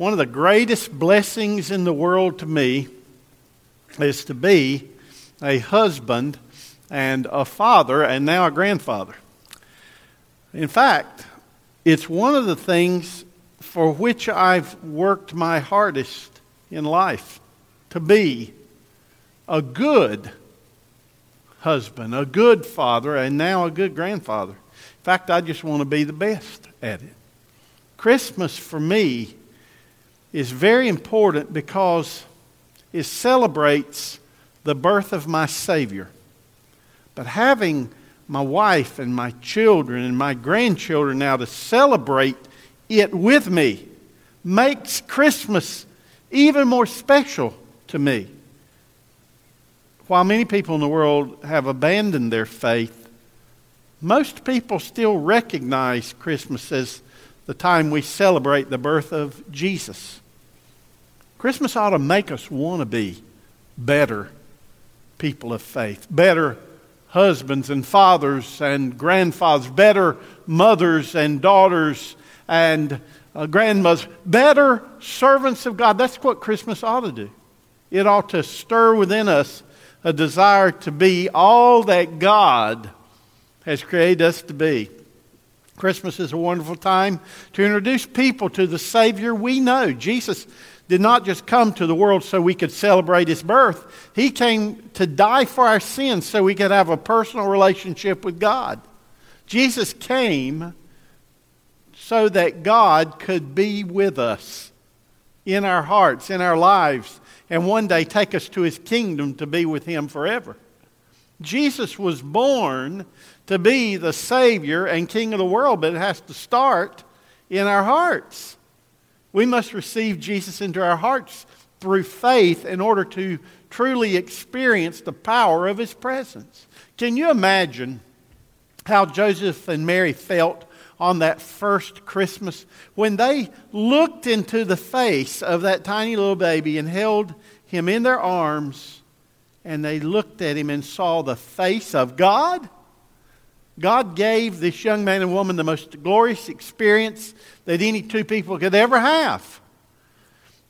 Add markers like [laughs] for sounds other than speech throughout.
One of the greatest blessings in the world to me is to be a husband and a father and now a grandfather. In fact, it's one of the things for which I've worked my hardest in life to be a good husband, a good father, and now a good grandfather. In fact, I just want to be the best at it. Christmas for me is very important because it celebrates the birth of my Savior. But having my wife and my children and my grandchildren now to celebrate it with me makes Christmas even more special to me. While many people in the world have abandoned their faith, most people still recognize Christmas as the time we celebrate the birth of Jesus. Christmas ought to make us want to be better people of faith, better husbands and fathers and grandfathers, better mothers and daughters and uh, grandmothers, better servants of God. That's what Christmas ought to do. It ought to stir within us a desire to be all that God has created us to be. Christmas is a wonderful time to introduce people to the Savior we know. Jesus did not just come to the world so we could celebrate his birth, he came to die for our sins so we could have a personal relationship with God. Jesus came so that God could be with us in our hearts, in our lives, and one day take us to his kingdom to be with him forever. Jesus was born to be the Savior and King of the world, but it has to start in our hearts. We must receive Jesus into our hearts through faith in order to truly experience the power of his presence. Can you imagine how Joseph and Mary felt on that first Christmas when they looked into the face of that tiny little baby and held him in their arms and they looked at him and saw the face of God? God gave this young man and woman the most glorious experience that any two people could ever have.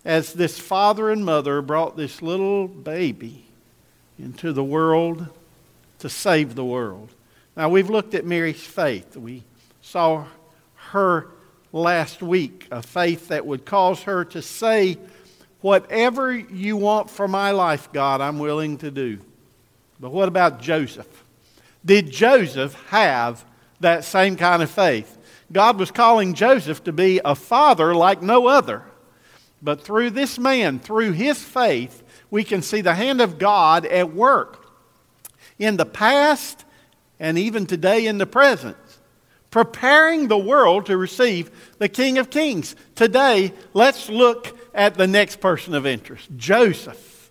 As this father and mother brought this little baby into the world to save the world. Now, we've looked at Mary's faith. We saw her last week, a faith that would cause her to say, Whatever you want for my life, God, I'm willing to do. But what about Joseph? Did Joseph have that same kind of faith? God was calling Joseph to be a father like no other. But through this man, through his faith, we can see the hand of God at work in the past and even today in the present, preparing the world to receive the King of Kings. Today, let's look at the next person of interest Joseph.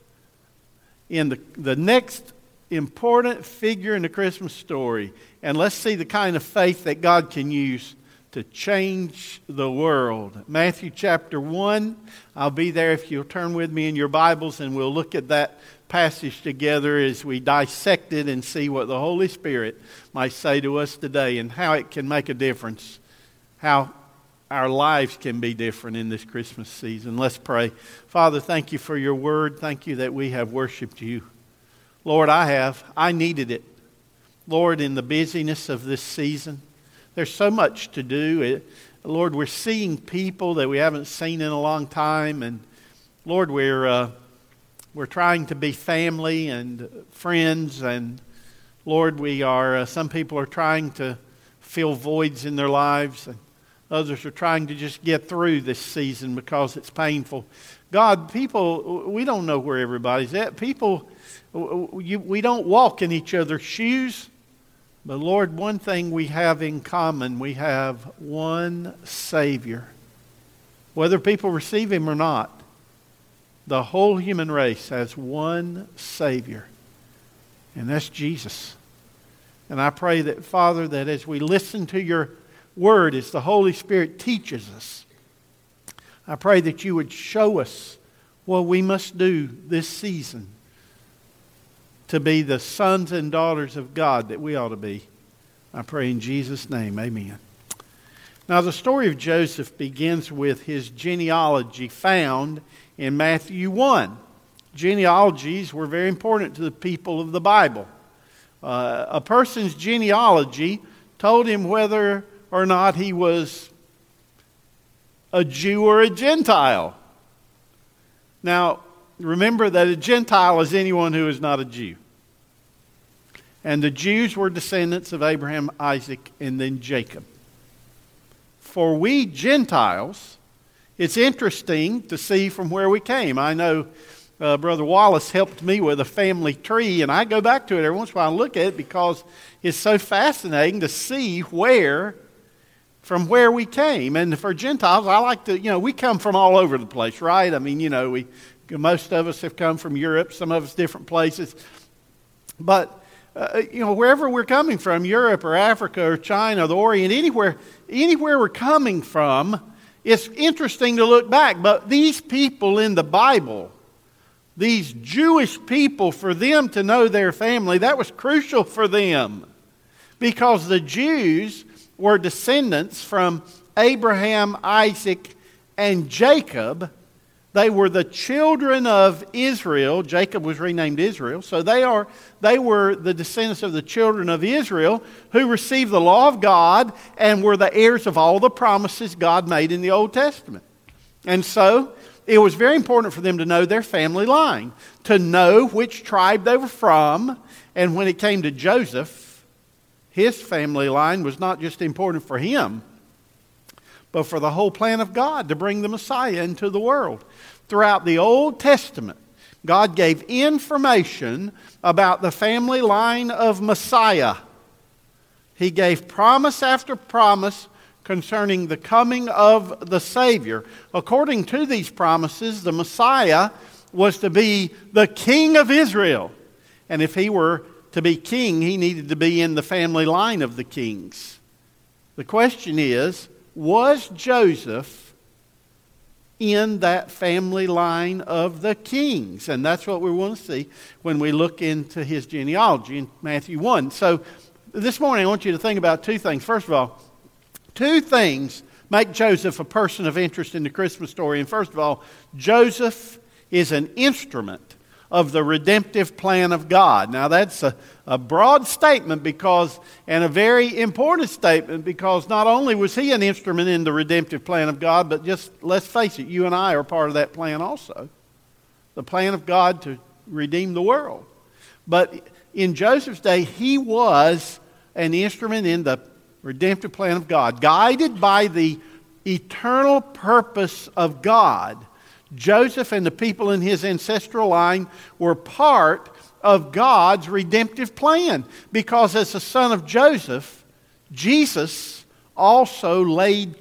In the, the next important figure in the Christmas story. And let's see the kind of faith that God can use to change the world. Matthew chapter 1. I'll be there if you'll turn with me in your Bibles and we'll look at that passage together as we dissect it and see what the Holy Spirit might say to us today and how it can make a difference, how our lives can be different in this Christmas season. Let's pray. Father, thank you for your word. Thank you that we have worshiped you. Lord, I have. I needed it. Lord, in the busyness of this season, there's so much to do. It, Lord, we're seeing people that we haven't seen in a long time. And Lord, we're, uh, we're trying to be family and friends. And Lord, we are, uh, some people are trying to fill voids in their lives. And others are trying to just get through this season because it's painful. God, people, we don't know where everybody's at. People, we don't walk in each other's shoes. But Lord, one thing we have in common we have one Savior. Whether people receive Him or not, the whole human race has one Savior, and that's Jesus. And I pray that, Father, that as we listen to your word, as the Holy Spirit teaches us, I pray that you would show us what we must do this season to be the sons and daughters of God that we ought to be. I pray in Jesus' name, amen. Now, the story of Joseph begins with his genealogy found in Matthew 1. Genealogies were very important to the people of the Bible. Uh, a person's genealogy told him whether or not he was a Jew or a Gentile. Now, remember that a Gentile is anyone who is not a Jew. And the Jews were descendants of Abraham, Isaac, and then Jacob. For we Gentiles, it's interesting to see from where we came. I know uh, Brother Wallace helped me with a family tree, and I go back to it every once in a while and look at it because it's so fascinating to see where, from where we came. And for Gentiles, I like to, you know, we come from all over the place, right? I mean, you know, we, most of us have come from Europe, some of us different places. But, uh, you know, wherever we're coming from, Europe or Africa or China or the Orient, anywhere, anywhere we're coming from, it's interesting to look back. But these people in the Bible, these Jewish people, for them to know their family, that was crucial for them. Because the Jews were descendants from Abraham, Isaac, and Jacob. They were the children of Israel. Jacob was renamed Israel. So they, are, they were the descendants of the children of Israel who received the law of God and were the heirs of all the promises God made in the Old Testament. And so it was very important for them to know their family line, to know which tribe they were from. And when it came to Joseph, his family line was not just important for him, but for the whole plan of God to bring the Messiah into the world. Throughout the Old Testament, God gave information about the family line of Messiah. He gave promise after promise concerning the coming of the Savior. According to these promises, the Messiah was to be the King of Israel. And if he were to be king, he needed to be in the family line of the kings. The question is was Joseph in that family line of the kings? And that's what we want to see when we look into his genealogy in Matthew 1. So this morning, I want you to think about two things. First of all, Two things make Joseph a person of interest in the Christmas story. And first of all, Joseph is an instrument of the redemptive plan of God. Now, that's a, a broad statement because, and a very important statement because not only was he an instrument in the redemptive plan of God, but just let's face it, you and I are part of that plan also. The plan of God to redeem the world. But in Joseph's day, he was an instrument in the redemptive plan of God, guided by the eternal purpose of God, Joseph and the people in his ancestral line were part of God's redemptive plan. Because as the son of Joseph, Jesus also laid,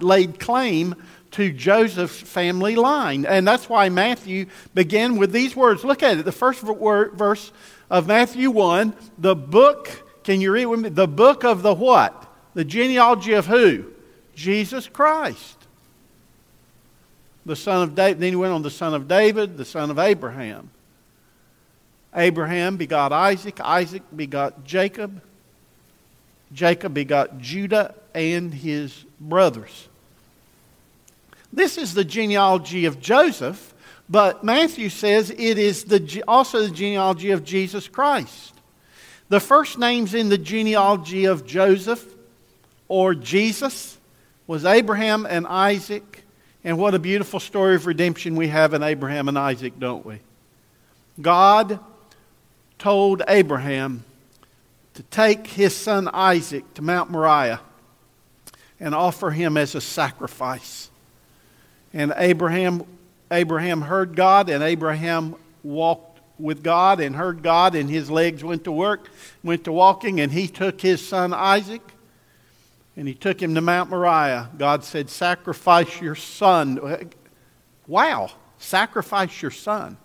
laid claim to Joseph's family line. And that's why Matthew began with these words. Look at it. The first verse of Matthew 1, the book can you read with me? The book of the what? The genealogy of who? Jesus Christ. The son of David. Then he went on the son of David, the son of Abraham. Abraham begot Isaac. Isaac begot Jacob. Jacob begot Judah and his brothers. This is the genealogy of Joseph, but Matthew says it is the, also the genealogy of Jesus Christ. The first names in the genealogy of Joseph or Jesus was Abraham and Isaac. And what a beautiful story of redemption we have in Abraham and Isaac, don't we? God told Abraham to take his son Isaac to Mount Moriah and offer him as a sacrifice. And Abraham, Abraham heard God, and Abraham walked with God and heard God, and his legs went to work, went to walking, and he took his son Isaac and he took him to Mount Moriah. God said, Sacrifice your son. Wow, sacrifice your son.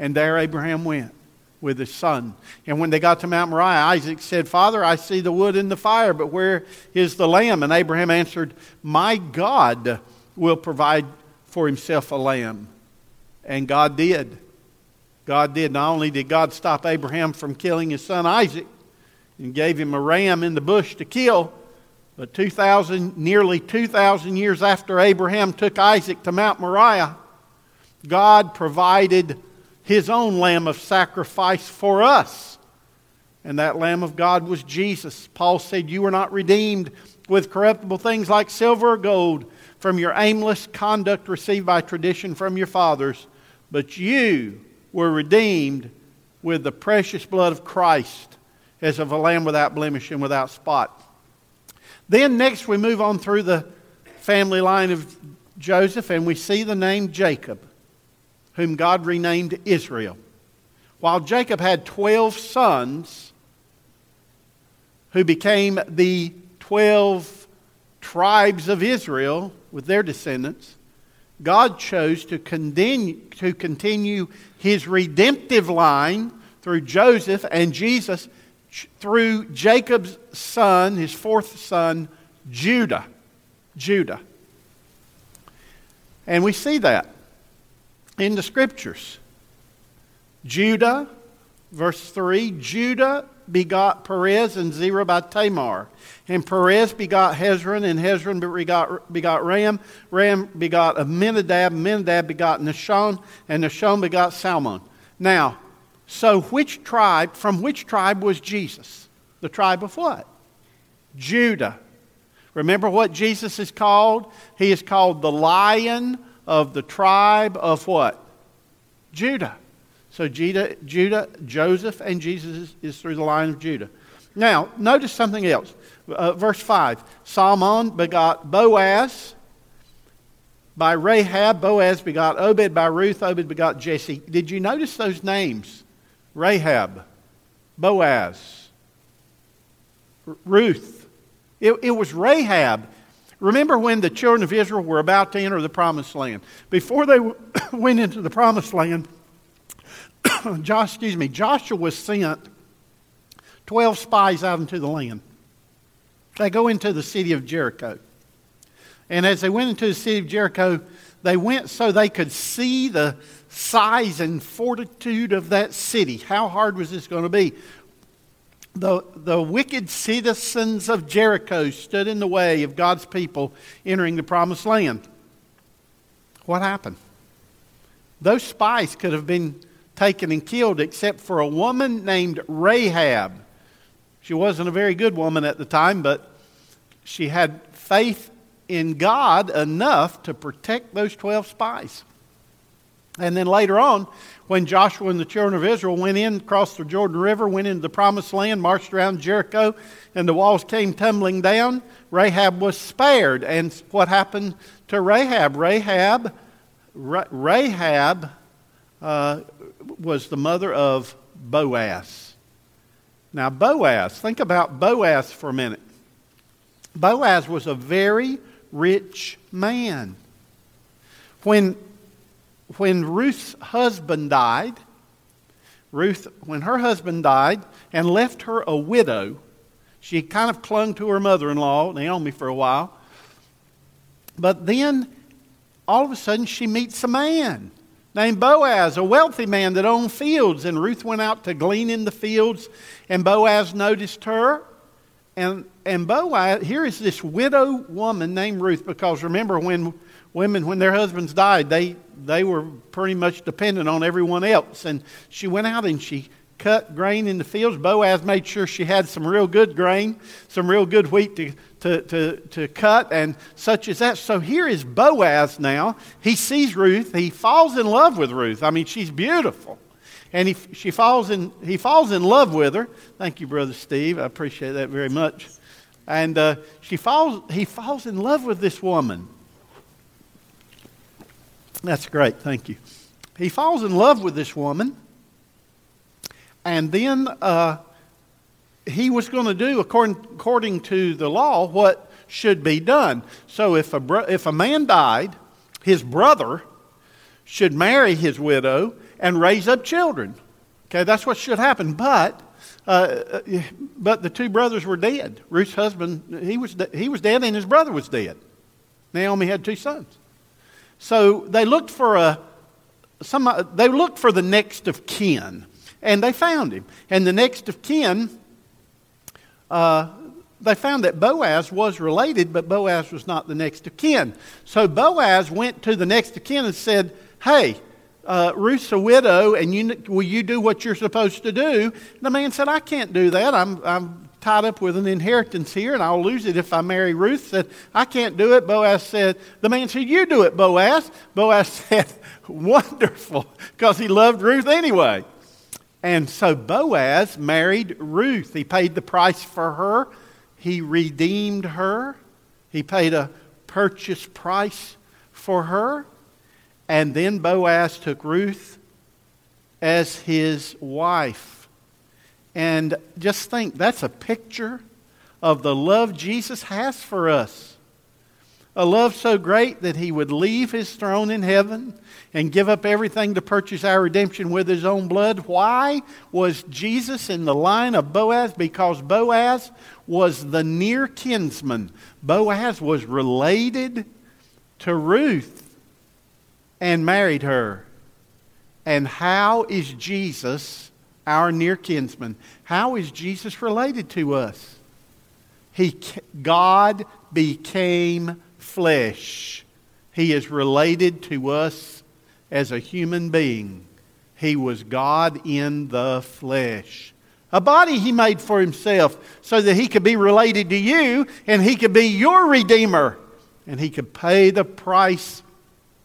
And there Abraham went with his son. And when they got to Mount Moriah, Isaac said, Father, I see the wood and the fire, but where is the lamb? And Abraham answered, My God will provide for himself a lamb. And God did. God did. Not only did God stop Abraham from killing his son Isaac and gave him a ram in the bush to kill, But 2000, nearly 2,000 years after Abraham took Isaac to Mount Moriah, God provided his own lamb of sacrifice for us. And that lamb of God was Jesus. Paul said, You were not redeemed with corruptible things like silver or gold from your aimless conduct received by tradition from your fathers, but you were redeemed with the precious blood of Christ as of a lamb without blemish and without spot. Then next we move on through the family line of Joseph and we see the name Jacob, whom God renamed Israel. While Jacob had 12 sons who became the 12 tribes of Israel with their descendants, God chose to continue, to continue his redemptive line through Joseph and Jesus through Jacob's son, his fourth son, Judah. Judah. And we see that in the scriptures. Judah, verse 3 Judah begot Perez and Zerah by Tamar. And Perez begot Hezron, and Hezron begot, begot Ram. Ram begot Amminadab, Amminadab begot Nahshon, and Nahshon begot Salmon. Now, so, which tribe, from which tribe was Jesus? The tribe of what? Judah. Remember what Jesus is called? He is called the lion of the tribe of what? Judah. So, Judah, Judah Joseph, and Jesus is, through the line of Judah. Now, notice something else. Uh, verse 5 Salmon begot Boaz by Rahab. Boaz begot Obed by Ruth. Obed begot Jesse. Did you notice those names? Rahab, Boaz, Ruth. It, it was Rahab. Remember when the children of Israel were about to enter the promised land? Before they [coughs] went into the promised land, [coughs] Josh, excuse me, Joshua was sent 12 spies out into the land. They go into the city of Jericho. And as they went into the city of Jericho, they went so they could see the size and fortitude of that city. How hard was this going to be? The, the wicked citizens of Jericho stood in the way of God's people entering the promised land. What happened? Those spies could have been taken and killed except for a woman named Rahab. She wasn't a very good woman at the time, but she had faith in God enough to protect those 12 spies. And then later on, when Joshua and the children of Israel went in, crossed the Jordan River, went into the promised land, marched around Jericho, and the walls came tumbling down, Rahab was spared. And what happened to Rahab? Rahab, Rahab uh, was the mother of Boaz. Now, Boaz, think about Boaz for a minute. Boaz was a very rich man. When when Ruth's husband died, Ruth, when her husband died and left her a widow, she kind of clung to her mother in law, Naomi, for a while. But then, all of a sudden, she meets a man named Boaz, a wealthy man that owned fields. And Ruth went out to glean in the fields, and Boaz noticed her. And, and Boaz, here is this widow woman named Ruth, because remember when women, when their husbands died, they, they were pretty much dependent on everyone else. And she went out and she cut grain in the fields. Boaz made sure she had some real good grain, some real good wheat to, to, to, to cut, and such as that. So here is Boaz now. He sees Ruth. He falls in love with Ruth. I mean, she's beautiful. And he, she falls in, he falls in love with her. Thank you, Brother Steve. I appreciate that very much. And uh, she falls, he falls in love with this woman. That's great. Thank you. He falls in love with this woman, and then uh, he was going to do, according, according to the law, what should be done. So if a, bro- if a man died, his brother should marry his widow and raise up children. Okay, that's what should happen. But uh, but the two brothers were dead. Ruth's husband, he was, he was dead, and his brother was dead. Naomi had two sons. So they looked for a some, they looked for the next of kin, and they found him. And the next of kin uh, they found that Boaz was related, but Boaz was not the next of kin. So Boaz went to the next of kin and said, Hey, uh, Ruth's a widow, and you, will you do what you're supposed to do? The man said, I can't do that. I'm, I'm tied up with an inheritance here, and I'll lose it if I marry Ruth. Said, I can't do it. Boaz said, The man said, You do it, Boaz. Boaz [laughs] said, Wonderful, because he loved Ruth anyway. And so Boaz married Ruth. He paid the price for her he redeemed her. He paid a purchase price for her. And then Boaz took Ruth as his wife. And just think, that's a picture of the love Jesus has for us. A love so great that he would leave his throne in heaven and give up everything to purchase our redemption with his own blood. Why was Jesus in the line of Boaz? Because Boaz was the near kinsman. Boaz was related to Ruth and married her. And how is Jesus our near kinsman? How is Jesus related to us? He, God became flesh. He is related to us as a human being. He was God in the flesh. A body he made for himself so that he could be related to you and he could be your redeemer and he could pay the price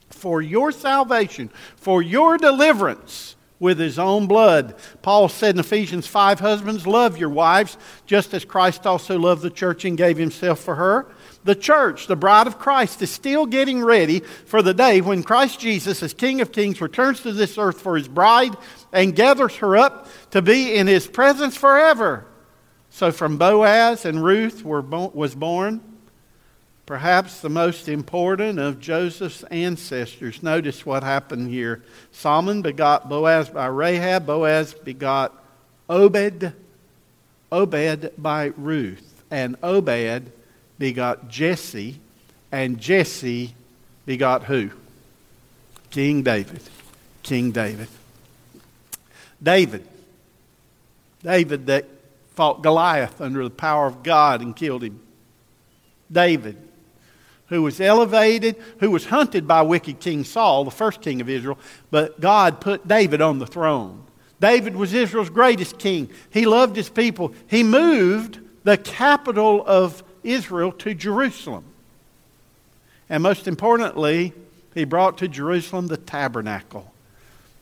for your salvation, for your deliverance with his own blood. Paul said in Ephesians 5 Husbands, love your wives, just as Christ also loved the church and gave himself for her. The church, the bride of Christ, is still getting ready for the day when Christ Jesus, as King of Kings, returns to this earth for his bride and gathers her up to be in his presence forever. So from Boaz and Ruth were, was born perhaps the most important of Joseph's ancestors. Notice what happened here. Salmon begot Boaz by Rahab, Boaz begot Obed, Obed by Ruth, and Obed begot Jesse, and Jesse begot who? King David. King David. David. David that fought Goliath under the power of God and killed him. David, who was elevated, who was hunted by wicked King Saul, the first king of Israel, but God put David on the throne. David was Israel's greatest king. He loved his people. He moved the capital of Israel to Jerusalem. And most importantly, he brought to Jerusalem the tabernacle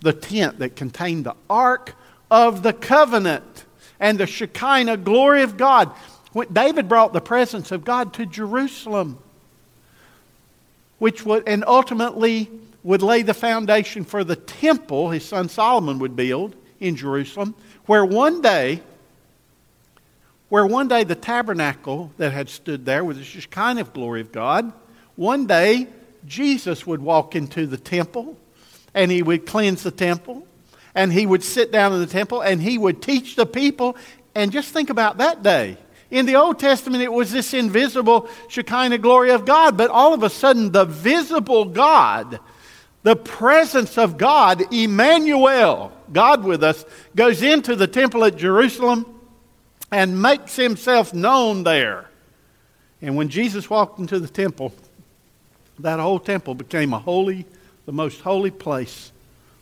the tent that contained the ark of the covenant and the Shekinah glory of God. When David brought the presence of God to Jerusalem, which would, and ultimately would lay the foundation for the temple his son Solomon would build in Jerusalem, where one day, where one day the tabernacle that had stood there with the Shekinah of glory of God, one day Jesus would walk into the temple and he would cleanse the temple, and he would sit down in the temple, and he would teach the people. And just think about that day. In the Old Testament, it was this invisible Shekinah glory of God, but all of a sudden, the visible God, the presence of God, Emmanuel, God with us, goes into the temple at Jerusalem and makes himself known there. And when Jesus walked into the temple, that whole temple became a holy the most holy place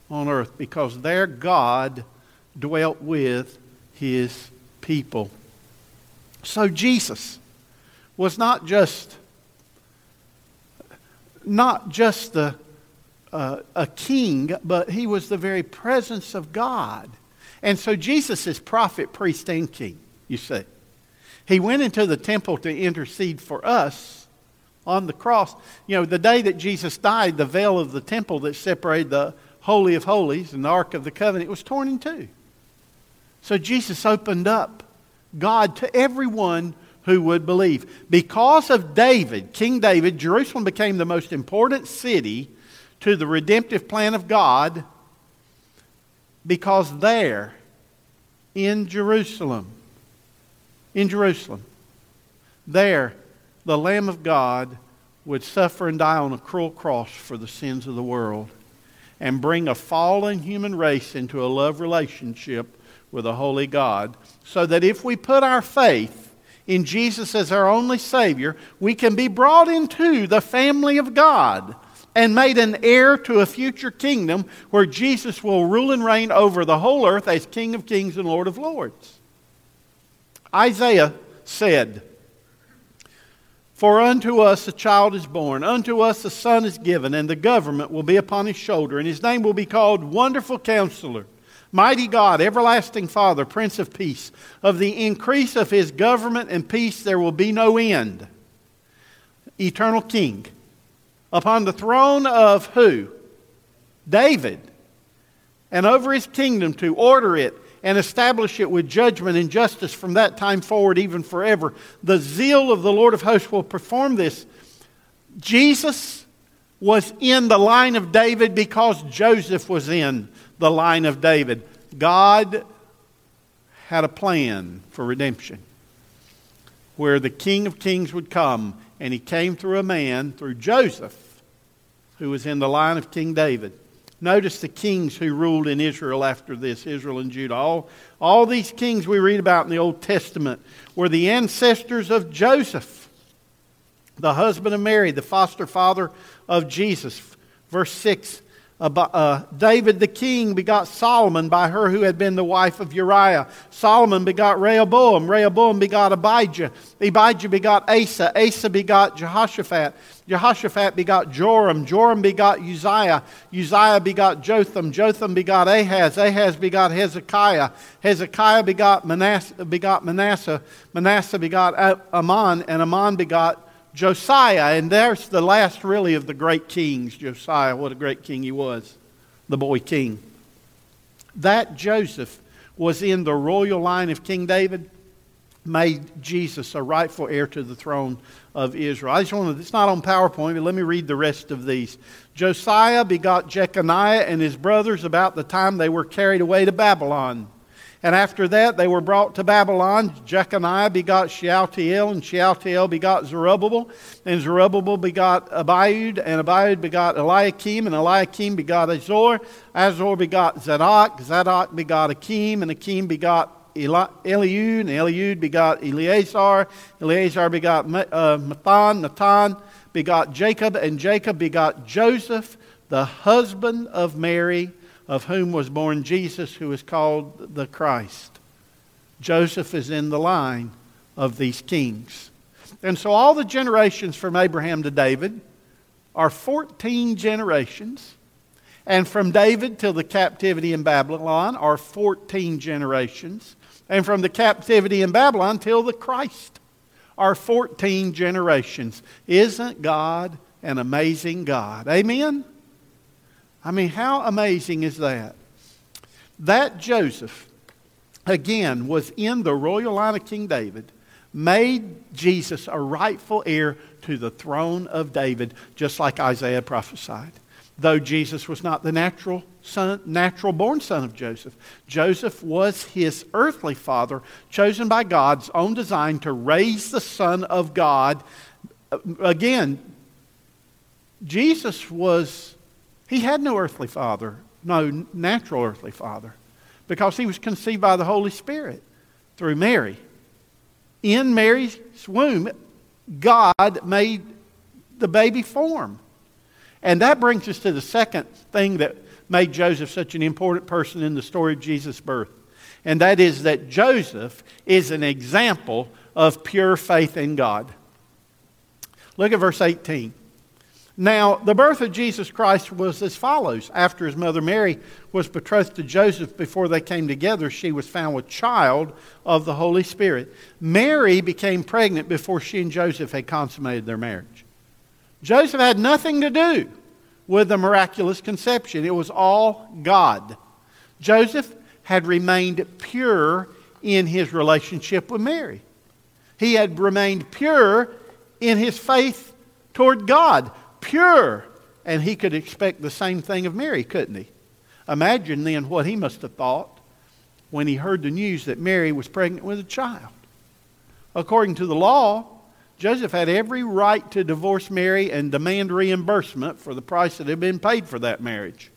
on earth because there God dwelt with his people. So Jesus was not just not just the, uh, a king, but he was the very presence of God. And so Jesus is prophet, priest, and king, you see. He went into the temple to intercede for us on the cross. You know, the day that Jesus died, the veil of the temple that separated the Holy of Holies and the Ark of the Covenant was torn in two. So Jesus opened up God to everyone who would believe. Because of David, King David, Jerusalem became the most important city to the redemptive plan of God because there, in Jerusalem, in Jerusalem, there the Lamb of God would suffer and die on a cruel cross for the sins of the world and bring a fallen human race into a love relationship with a holy God, so that if we put our faith in Jesus as our only Savior, we can be brought into the family of God and made an heir to a future kingdom where Jesus will rule and reign over the whole earth as King of kings and Lord of lords. Isaiah said, For unto us a child is born, unto us a son is given, and the government will be upon his shoulder, and his name will be called Wonderful Counselor. Mighty God, everlasting Father, Prince of Peace, of the increase of his government and peace there will be no end. Eternal King upon the throne of who? David. And over his kingdom to order it and establish it with judgment and justice from that time forward, even forever. The zeal of the Lord of hosts will perform this. Jesus was in the line of David because Joseph was in the line of David. God had a plan for redemption where the King of Kings would come and he came through a man, through Joseph, who was in the line of King David. Notice the kings who ruled in Israel after this, Israel and Judah. All, all these kings we read about in the Old Testament were the ancestors of Joseph, the husband of Mary, the foster father of Jesus. Verse 6 uh, David the king begot Solomon by her who had been the wife of Uriah. Solomon begot Rehoboam. Rehoboam begot Abijah. Abijah begot Asa. Asa begot Jehoshaphat. Jehoshaphat begot Joram. Joram begot Uzziah. Uzziah begot Jotham. Jotham begot Ahaz. Ahaz begot Hezekiah. Hezekiah begot Manasseh. Begot Manasseh. Manasseh begot Amon. And Amon begot Josiah, and there's the last really of the great kings, Josiah. What a great king he was, the boy king. That Joseph was in the royal line of King David, made Jesus a rightful heir to the throne of Israel. I just want to, it's not on PowerPoint, but let me read the rest of these. Josiah begot Jeconiah and his brothers about the time they were carried away to Babylon. And after that, they were brought to Babylon. Jeconiah begot Shealtiel, and Shealtiel begot Zerubbabel, and Zerubbabel begot Abiud, and Abiud begot Eliakim, and Eliakim begot Azor. Azor begot Zadok, Zadok begot Akim, and Akim begot Eliud, and Eliud begot Eleazar. Eleazar begot uh, Matthan, Matthan begot Jacob, and Jacob begot Joseph, the husband of Mary of whom was born Jesus, who is called the Christ. Joseph is in the line of these kings. And so all the generations from Abraham to David are 14 generations. And from David till the captivity in Babylon are 14 generations. And from the captivity in Babylon till the Christ are 14 generations. Isn't God an amazing God? Amen? I mean, how amazing is that? That Joseph, again, was in the royal line of King David, made Jesus a rightful heir to the throne of David, just like Isaiah prophesied. Though Jesus was not the natural son, natural born son of Joseph, Joseph was his earthly father, chosen by God's own design to raise the Son of God. Again, Jesus was he had no earthly father, no natural earthly father, because he was conceived by the Holy Spirit through Mary. In Mary's womb, God made the baby form. And that brings us to the second thing that made Joseph such an important person in the story of Jesus' birth. And that is that Joseph is an example of pure faith in God. Look at verse 18. Now, the birth of Jesus Christ was as follows. After his mother Mary was betrothed to Joseph before they came together, she was found with child of the Holy Spirit. Mary became pregnant before she and Joseph had consummated their marriage. Joseph had nothing to do with the miraculous conception, it was all God. Joseph had remained pure in his relationship with Mary, he had remained pure in his faith toward God pure. And he could expect the same thing of Mary, couldn't he? Imagine then what he must have thought when he heard the news that Mary was pregnant with a child. According to the law, Joseph had every right to divorce Mary and demand reimbursement for the price that had been paid for that marriage.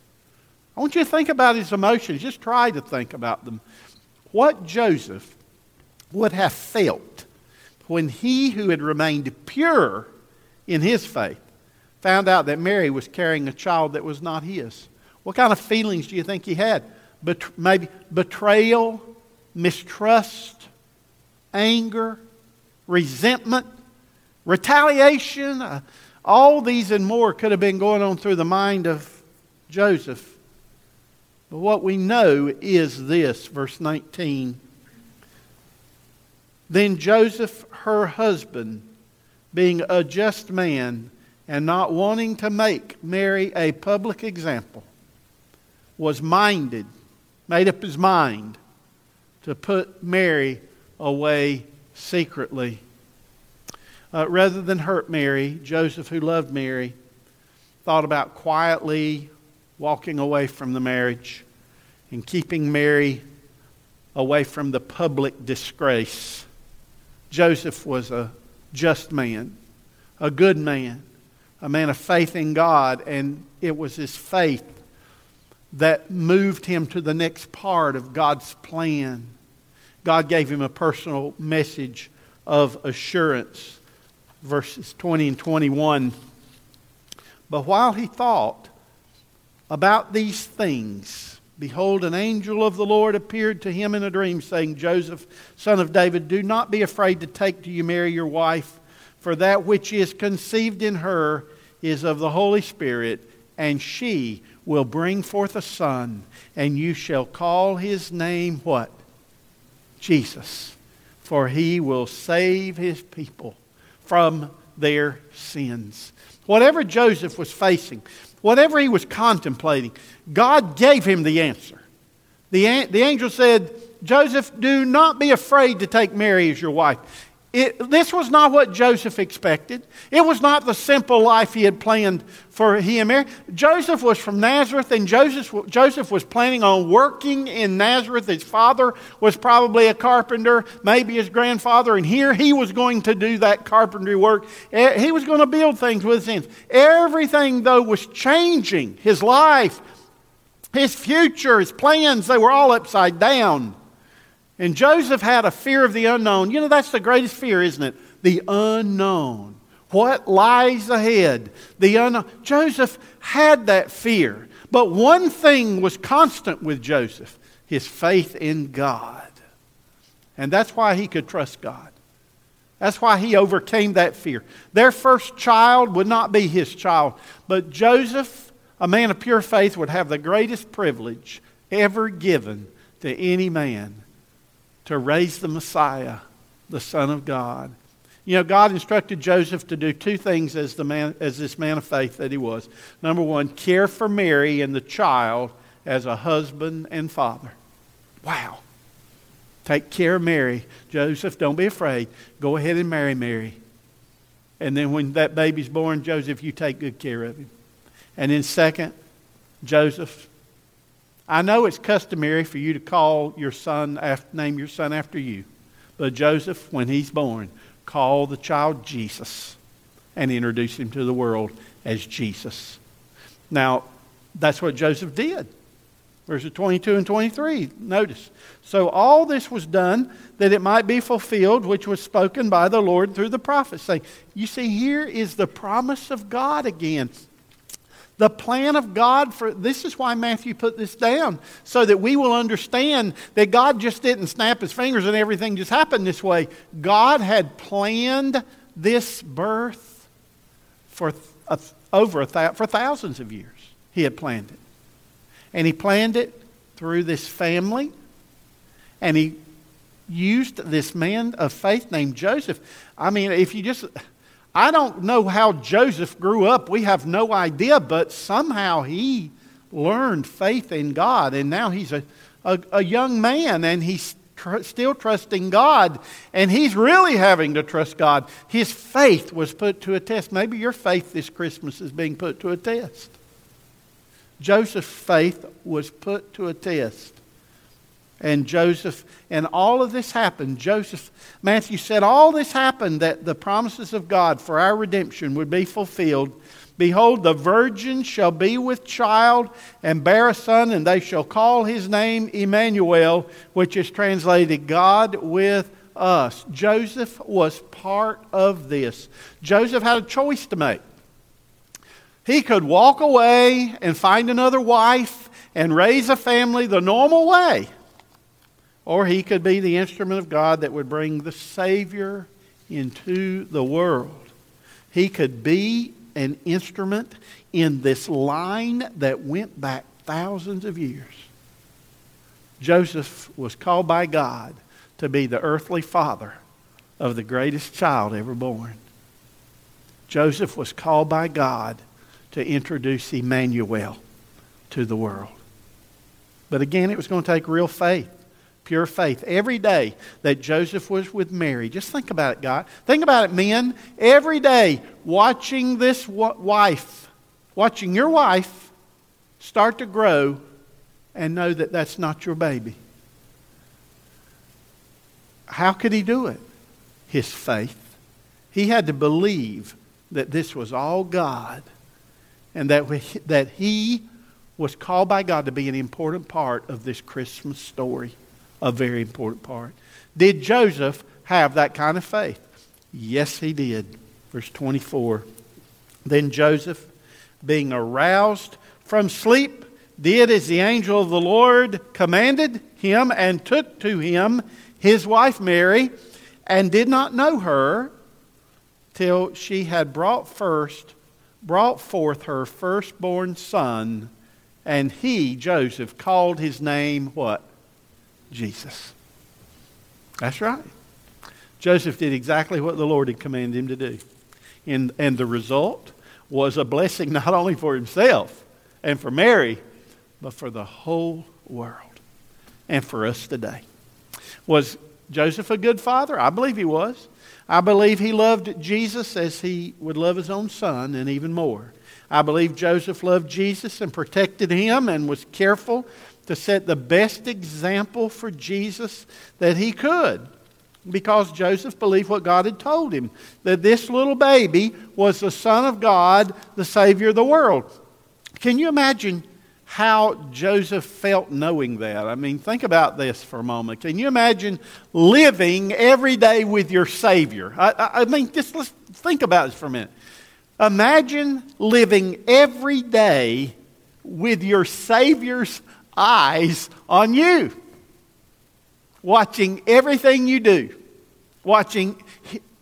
I want you to think about his emotions. Just try to think about them. What Joseph would have felt when he who had remained pure in his faith found out that Mary was carrying a child that was not his. What kind of feelings do you think he had? Bet- maybe betrayal, mistrust, anger, resentment, retaliation. Uh, all these and more could have been going on through the mind of Joseph. But what we know is this, verse 19. Then Joseph, her husband, being a just man and not wanting to make Mary a public example, was minded, made up his mind to put Mary away secretly. Uh, rather than hurt Mary, Joseph, who loved Mary, thought about quietly walking away from the marriage and keeping Mary away from the public disgrace. Joseph was a just man, a good man, a man of faith in God, and it was his faith that moved him to the next part of God's plan. God gave him a personal message of assurance. Verses 20 and 21. But while he thought about these things, behold, an angel of the Lord appeared to him in a dream, saying, Joseph, son of David, do not be afraid to take to you Mary your wife, for that which is conceived in her is of the Holy Spirit, and she will bring forth a son, and you shall call his name what? Jesus. For he will save his people from their sins. Whatever Joseph was facing, whatever he was contemplating, God gave him the answer. The, the angel said, Joseph, do not be afraid to take Mary as your wife. It, this was not what Joseph expected. It was not the simple life he had planned for he and Mary. Joseph was from Nazareth, and Joseph, Joseph was planning on working in Nazareth. His father was probably a carpenter, maybe his grandfather, and here he was going to do that carpentry work. Eh, he was going to build things with his hands. Everything, though, was changing. His life, his future, his plans, they were all upside down. And Joseph had a fear of the unknown. You know, that's the greatest fear, isn't it? The unknown. What lies ahead? The unknown. Joseph had that fear. But one thing was constant with Joseph his faith in God. And that's why he could trust God. That's why he overcame that fear. Their first child would not be his child, but Joseph, a man of pure faith, would have the greatest privilege ever given to any man to raise the Messiah, the Son of God. You know, God instructed Joseph to do two things as, the man, as this man of faith that he was. Number one, care for Mary and the child as a husband and father. Wow. Take care of Mary. Joseph, don't be afraid. Go ahead and marry Mary. And then when that baby's born, Joseph, you take good care of him. And then, second, Joseph, I know it's customary for you to call your son, after, name your son after you. But Joseph, when he's born, call the child Jesus and introduce him to the world as Jesus. Now, that's what Joseph did. Verses 22 and 23. Notice. So all this was done that it might be fulfilled, which was spoken by the Lord through the prophets, saying, You see, here is the promise of God again. The plan of God for this is why Matthew put this down, so that we will understand that God just didn't snap his fingers and everything just happened this way. God had planned this birth for a, over a th- for thousands of years. He had planned it. And he planned it through this family. And he used this man of faith named Joseph. I mean, if you just I don't know how Joseph grew up. We have no idea, but somehow he learned faith in God, and now he's a, a, a young man and he's tr- still trusting God, and he's really having to trust God. His faith was put to a test. Maybe your faith this Christmas is being put to a test. Joseph's faith was put to a test and Joseph, and all of this happened. Joseph, Matthew said, all this happened that the promises of God for our redemption would be fulfilled. Behold, the virgin shall be with child and bear a son, and they shall call his name Emmanuel, which is translated God with us. Joseph was part of this. Joseph had a choice to make. He could walk away and find another wife and raise a family the normal way. Or he could be the instrument of God that would bring the Savior into the world. He could be an instrument in this line that went back thousands of years. Joseph was called by God to be the earthly father of the greatest child ever born. Joseph was called by God to introduce Emmanuel to the world. But again, it was going to take real faith, pure faith. Every day that Joseph was with Mary, just think about it, God. Think about it, men. Every day, watching this wife, watching your wife start to grow and know that that's not your baby. How could he do it? His faith. He had to believe that this was all God and that, we, that he was called by God to be an important part of this Christmas story, a very important part. Did Joseph have that kind of faith? Yes, he did. Verse 24. Then Joseph, being aroused from sleep, did as the angel of the Lord commanded him and took to him his wife Mary and did not know her till she had brought first brought forth her firstborn son and he Joseph called his name what Jesus that's right Joseph did exactly what the Lord had commanded him to do and, and the result was a blessing not only for himself and for Mary but for the whole world and for us today. Was Joseph a good father? I believe he was. I believe he loved Jesus as he would love his own son and even more. I believe Joseph loved Jesus and protected him and was careful to set the best example for Jesus that he could because Joseph believed what God had told him that this little baby was the Son of God, the Savior of the world. Can you imagine how Joseph felt knowing that. I mean, think about this for a moment. Can you imagine living every day with your Savior? I, I, I mean, just let's think about this for a minute. Imagine living every day with your Savior's eyes on you, watching everything you do, watching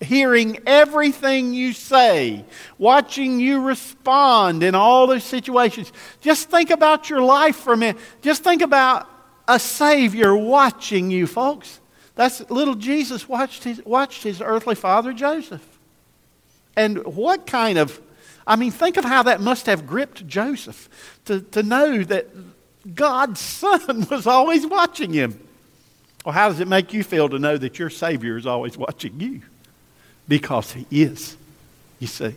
hearing everything you say, watching you respond in all those situations. Just think about your life for a minute. Just think about a Savior watching you, folks. That's little Jesus watched his, watched his earthly father, Joseph. And what kind of, I mean, think of how that must have gripped Joseph to, to know that God's [laughs] Son was always watching him. Well, how does it make you feel to know that your Savior is always watching you? because He is. You see,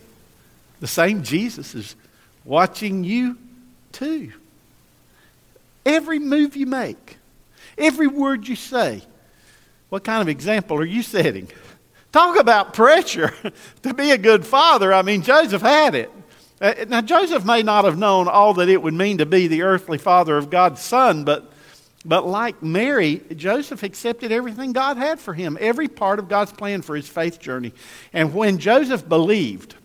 the same Jesus is watching you too. Every move you make, every word you say, what kind of example are you setting? Talk about pressure [laughs] to be a good father. I mean, Joseph had it. Uh, now, Joseph may not have known all that it would mean to be the earthly father of God's son, but but like Mary, Joseph accepted everything God had for him, every part of God's plan for his faith journey. And when Joseph believed,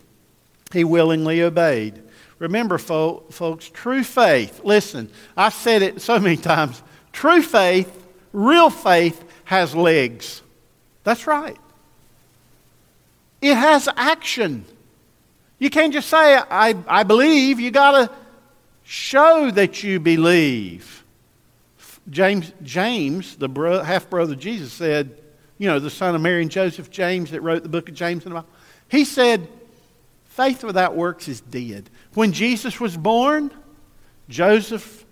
he willingly obeyed. Remember, folks, true faith, listen, I've said it so many times true faith, real faith, has legs. That's right. It has action. You can't just say, I, I believe. You got to show that you believe. James, James the bro- half brother of Jesus, said, you know, the son of Mary and Joseph, James, that wrote the book of James in the Bible, he said, faith without works is dead. When Jesus was born, Joseph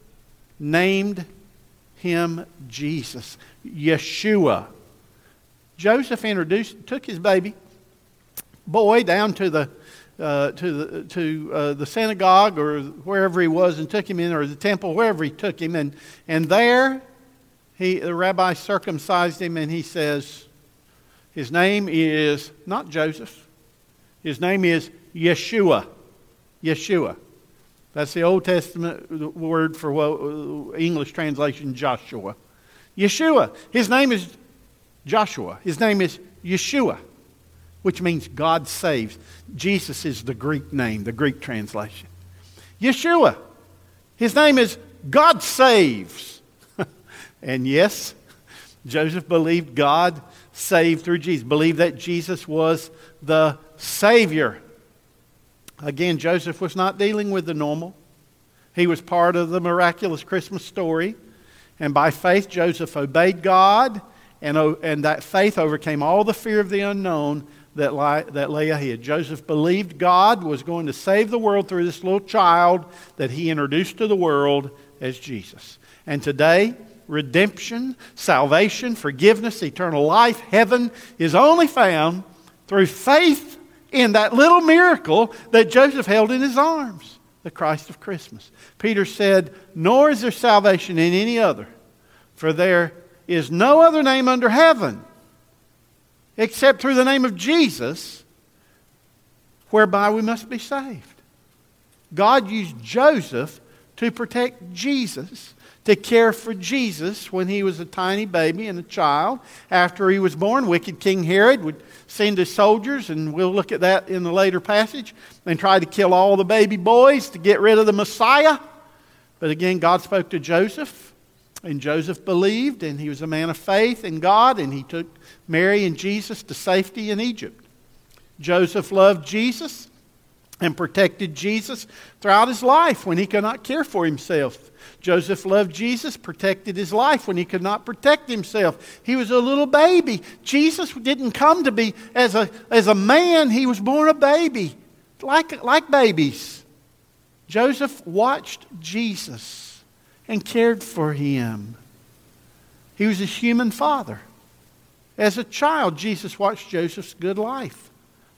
named him Jesus, Yeshua. Joseph introduced, took his baby boy down to the uh, to, the, to uh, the synagogue or wherever he was and took him in, or the temple, wherever he took him. And, and there, he, the rabbi circumcised him and he says, his name is not Joseph, his name is Yeshua. Yeshua. That's the Old Testament word for what, English translation Joshua. Yeshua. His name is Joshua. His name is Yeshua, which means God saves. Jesus is the Greek name, the Greek translation. Yeshua. His name is God saves. [laughs] and yes, Joseph believed God saved through Jesus, believed that Jesus was the Savior. Again, Joseph was not dealing with the normal. He was part of the miraculous Christmas story. And by faith, Joseph obeyed God, and, and that faith overcame all the fear of the unknown that, lie, that lay ahead. Joseph believed God was going to save the world through this little child that he introduced to the world as Jesus. And today, redemption, salvation, forgiveness, eternal life, heaven is only found through faith in that little miracle that Joseph held in his arms, the Christ of Christmas. Peter said, Nor is there salvation in any other, for there is no other name under heaven except through the name of Jesus whereby we must be saved. God used Joseph to protect Jesus to care for Jesus when he was a tiny baby and a child. After he was born, wicked King Herod would send his soldiers, and we'll look at that in the later passage, and try to kill all the baby boys to get rid of the Messiah. But again, God spoke to Joseph, and Joseph believed, and he was a man of faith in God, and he took Mary and Jesus to safety in Egypt. Joseph loved Jesus and protected Jesus throughout his life when he could not care for himself. Joseph loved Jesus, protected his life when he could not protect himself. He was a little baby. Jesus didn't come to be as a, as a man, he was born a baby, like, like babies. Joseph watched Jesus and cared for him. He was a human father. As a child, Jesus watched Joseph's good life,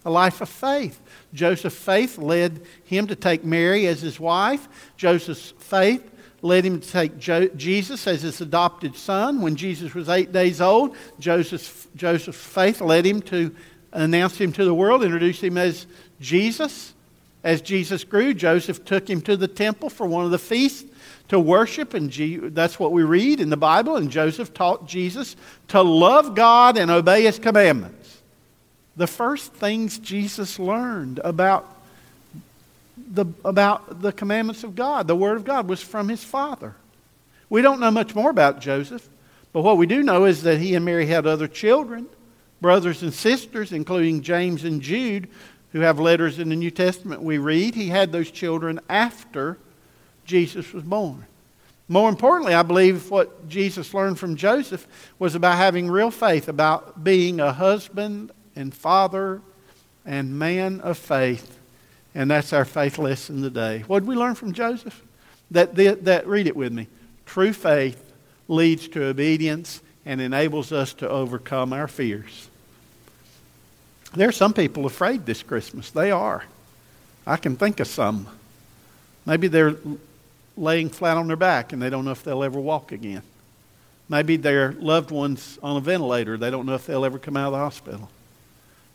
a life of faith. Joseph's faith led him to take Mary as his wife. Joseph's faith led him to take jo- Jesus as his adopted son. When Jesus was eight days old, Joseph's, Joseph's faith led him to announce him to the world, introduce him as Jesus. As Jesus grew, Joseph took him to the temple for one of the feasts to worship, and that's what we read in the Bible. And Joseph taught Jesus to love God and obey his commandments. The first things Jesus learned about the, about the commandments of God, the Word of God, was from his father. We don't know much more about Joseph, but what we do know is that he and Mary had other children, brothers and sisters, including James and Jude, who have letters in the New Testament we read. He had those children after Jesus was born. More importantly, I believe what Jesus learned from Joseph was about having real faith, about being a husband and father and man of faith and that's our faith lesson today. What did we learn from Joseph? That, that, that, read it with me. True faith leads to obedience and enables us to overcome our fears. There are some people afraid this Christmas. They are. I can think of some. Maybe they're laying flat on their back and they don't know if they'll ever walk again. Maybe their loved one's on a ventilator. They don't know if they'll ever come out of the hospital.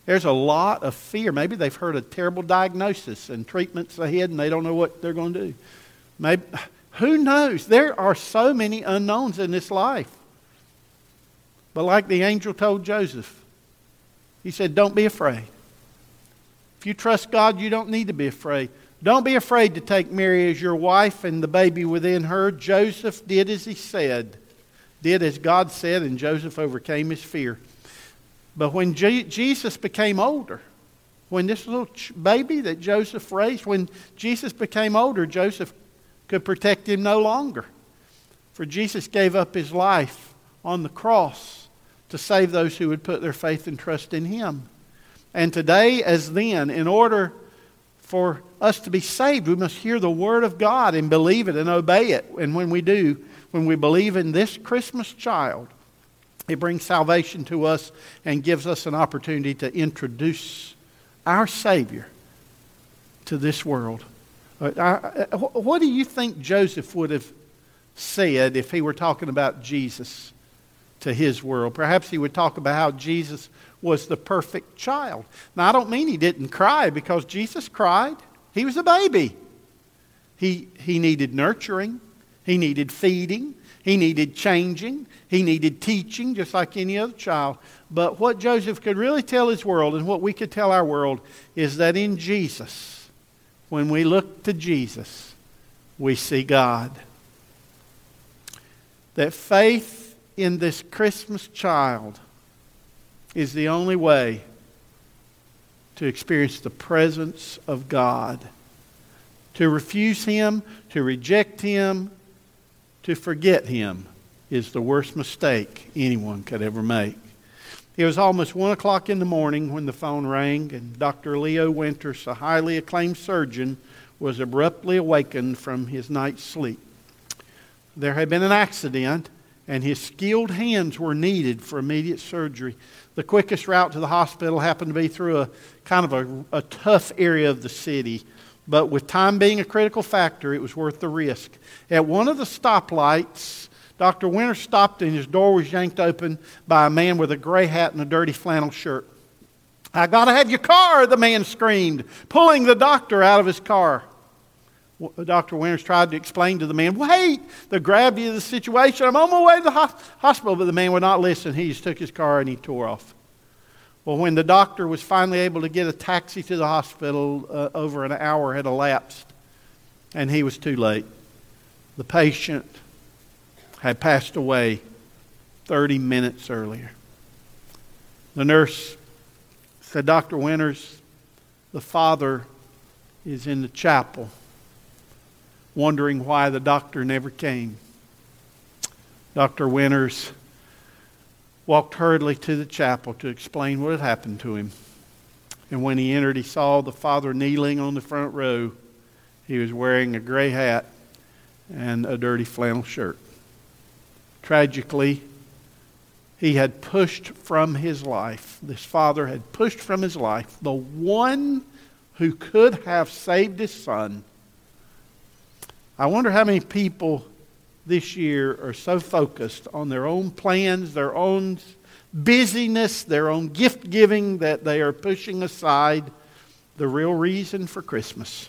There's a lot of fear. Maybe they've heard a terrible diagnosis and treatments ahead and they don't know what they're going to do. Maybe, who knows? There are so many unknowns in this life. But like the angel told Joseph, he said, Don't be afraid. If you trust God, you don't need to be afraid. Don't be afraid to take Mary as your wife and the baby within her. Joseph did as he said, did as God said, and Joseph overcame his fear. But when G- Jesus became older, when this little ch- baby that Joseph raised, when Jesus became older, Joseph could protect him no longer. For Jesus gave up his life on the cross to save those who would put their faith and trust in him. And today, as then, in order for us to be saved, we must hear the Word of God and believe it and obey it. And when we do, when we believe in this Christmas child, it brings salvation to us and gives us an opportunity to introduce our Savior to this world. Uh, uh, what do you think Joseph would have said if he were talking about Jesus to his world? Perhaps he would talk about how Jesus was the perfect child. Now, I don't mean he didn't cry because Jesus cried. He was a baby. He, he needed nurturing, He needed feeding. He needed changing. He needed teaching, just like any other child. But what Joseph could really tell his world, and what we could tell our world, is that in Jesus, when we look to Jesus, we see God. That faith in this Christmas child is the only way to experience the presence of God. To refuse Him, to reject Him, to forget Him is the worst mistake anyone could ever make. It was almost 1 o'clock in the morning when the phone rang, and Dr. Leo Winters, a highly acclaimed surgeon, was abruptly awakened from his night's sleep. There had been an accident, and his skilled hands were needed for immediate surgery. The quickest route to the hospital happened to be through a kind of a, a tough area of the city. But with time being a critical factor, it was worth the risk. At one of the stoplights, Dr. Winter stopped and his door was yanked open by a man with a gray hat and a dirty flannel shirt. I got to have your car, the man screamed, pulling the doctor out of his car. Dr. Winters tried to explain to the man, wait, the gravity of the situation. I'm on my way to the hospital. But the man would not listen. He just took his car and he tore off. Well, when the doctor was finally able to get a taxi to the hospital, uh, over an hour had elapsed, and he was too late. The patient had passed away 30 minutes earlier. The nurse said, Dr. Winters, the father is in the chapel wondering why the doctor never came. Dr. Winters walked hurriedly to the chapel to explain what had happened to him. And when he entered, he saw the father kneeling on the front row. He was wearing a gray hat and a dirty flannel shirt. Tragically, he had pushed from his life, this father had pushed from his life the one who could have saved his son. I wonder how many people this year are so focused on their own plans, their own busyness, their own gift giving that they are pushing aside the real reason for Christmas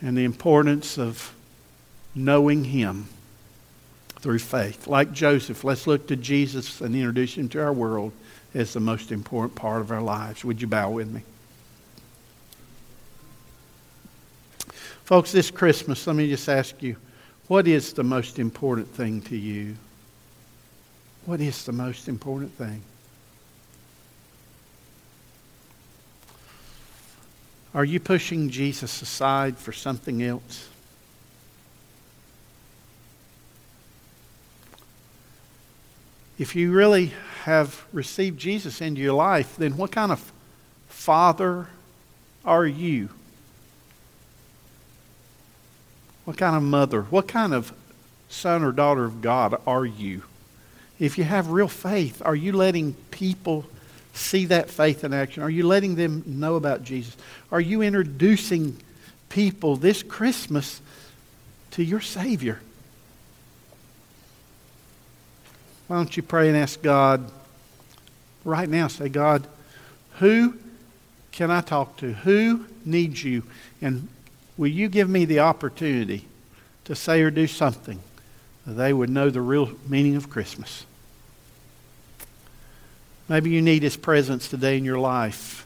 and the importance of knowing Him through faith. Like Joseph, let's look to Jesus and introduce Him to our world as the most important part of our lives. Would you bow with me? Folks, this Christmas, let me just ask you what is the most important thing to you? What is the most important thing? Are you pushing Jesus aside for something else? If you really have received Jesus into your life, then what kind of father are you? What kind of mother, what kind of son or daughter of God are you? If you have real faith, are you letting people see that faith in action? Are you letting them know about Jesus? Are you introducing people this Christmas to your Savior? Why don't you pray and ask God right now? Say, God, who can I talk to? Who needs you? And Will you give me the opportunity to say or do something that they would know the real meaning of Christmas? Maybe you need His presence today in your life.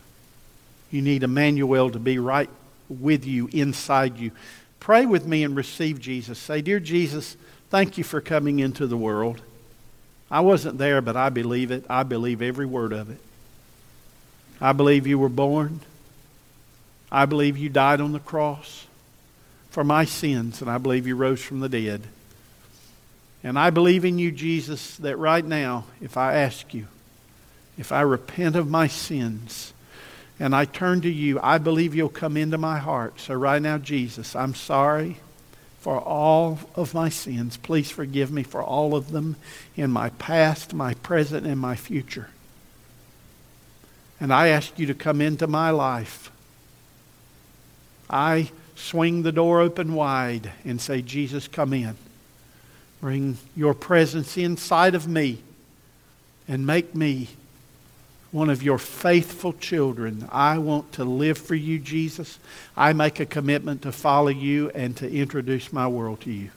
You need Emmanuel to be right with you, inside you. Pray with me and receive Jesus. Say, Dear Jesus, thank you for coming into the world. I wasn't there, but I believe it. I believe every word of it. I believe you were born. I believe you died on the cross for my sins, and I believe you rose from the dead. And I believe in you, Jesus, that right now, if I ask you, if I repent of my sins, and I turn to you, I believe you'll come into my heart. So right now, Jesus, I'm sorry for all of my sins. Please forgive me for all of them in my past, my present, and my future. And I ask you to come into my life I swing the door open wide and say, Jesus, come in. Bring your presence inside of me and make me one of your faithful children. I want to live for you, Jesus. I make a commitment to follow you and to introduce my world to you.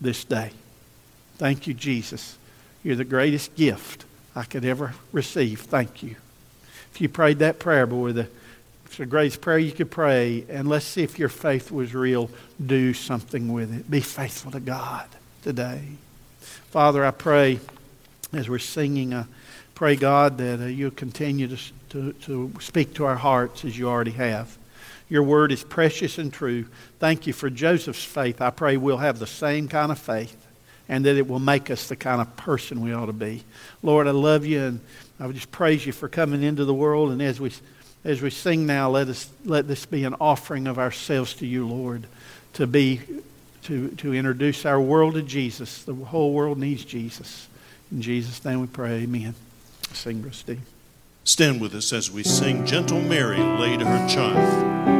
this day. Thank you, Jesus. You're the greatest gift I could ever receive. Thank you. If you prayed that prayer, boy, the, it's the greatest prayer you could pray. And let's see if your faith was real. Do something with it. Be faithful to God today. Father, I pray as we're singing, I pray, God, that uh, you'll continue to, to, to speak to our hearts as you already have. Your word is precious and true. Thank you for Joseph's faith. I pray we'll have the same kind of faith and that it will make us the kind of person we ought to be. Lord, I love you and I would just praise you for coming into the world. And as we, as we sing now, let, us, let this be an offering of ourselves to you, Lord, to, be, to, to introduce our world to Jesus. The whole world needs Jesus. In Jesus' name we pray. Amen. Sing, Steve. Stand with us as we sing Gentle Mary laid her child.